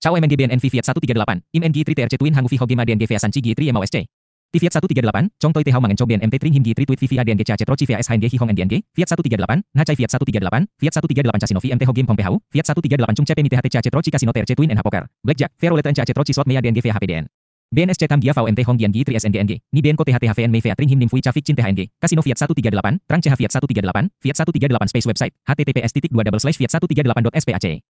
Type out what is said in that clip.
Cao MNG BNNV Fiat 138, Im NG 3 TRC Twin Hangu Fiho Gema DNG VA Sanchi G 3 MOSC. SC. Fiat 138, Chong Toi Tehau Mangen Cho BNMT Trin Him G 3 Tweet VVA DNG CAC Troci VA SHNG Hihong NDNG, Fiat 138, Ngacai Fiat 138, Fiat 138 Casino MT Ho Game Pong Pehau, Fiat 138 Chung CP MITHT CAC Troci Casino TRC Twin NH Poker, Blackjack, Verolet CAC Troci Slot Mea DNG VA HPDN. BNSC Tam Dia VMT Hong Dian G 3 SNGNG, Ni BNKO THT HVN Mei VA Trin Him Nim Fui Cafik Cin THNG, Casino Fiat 138, Trang CH Fiat 138, Fiat 138 Space Website, https titik 2 double slash fiat 138.spac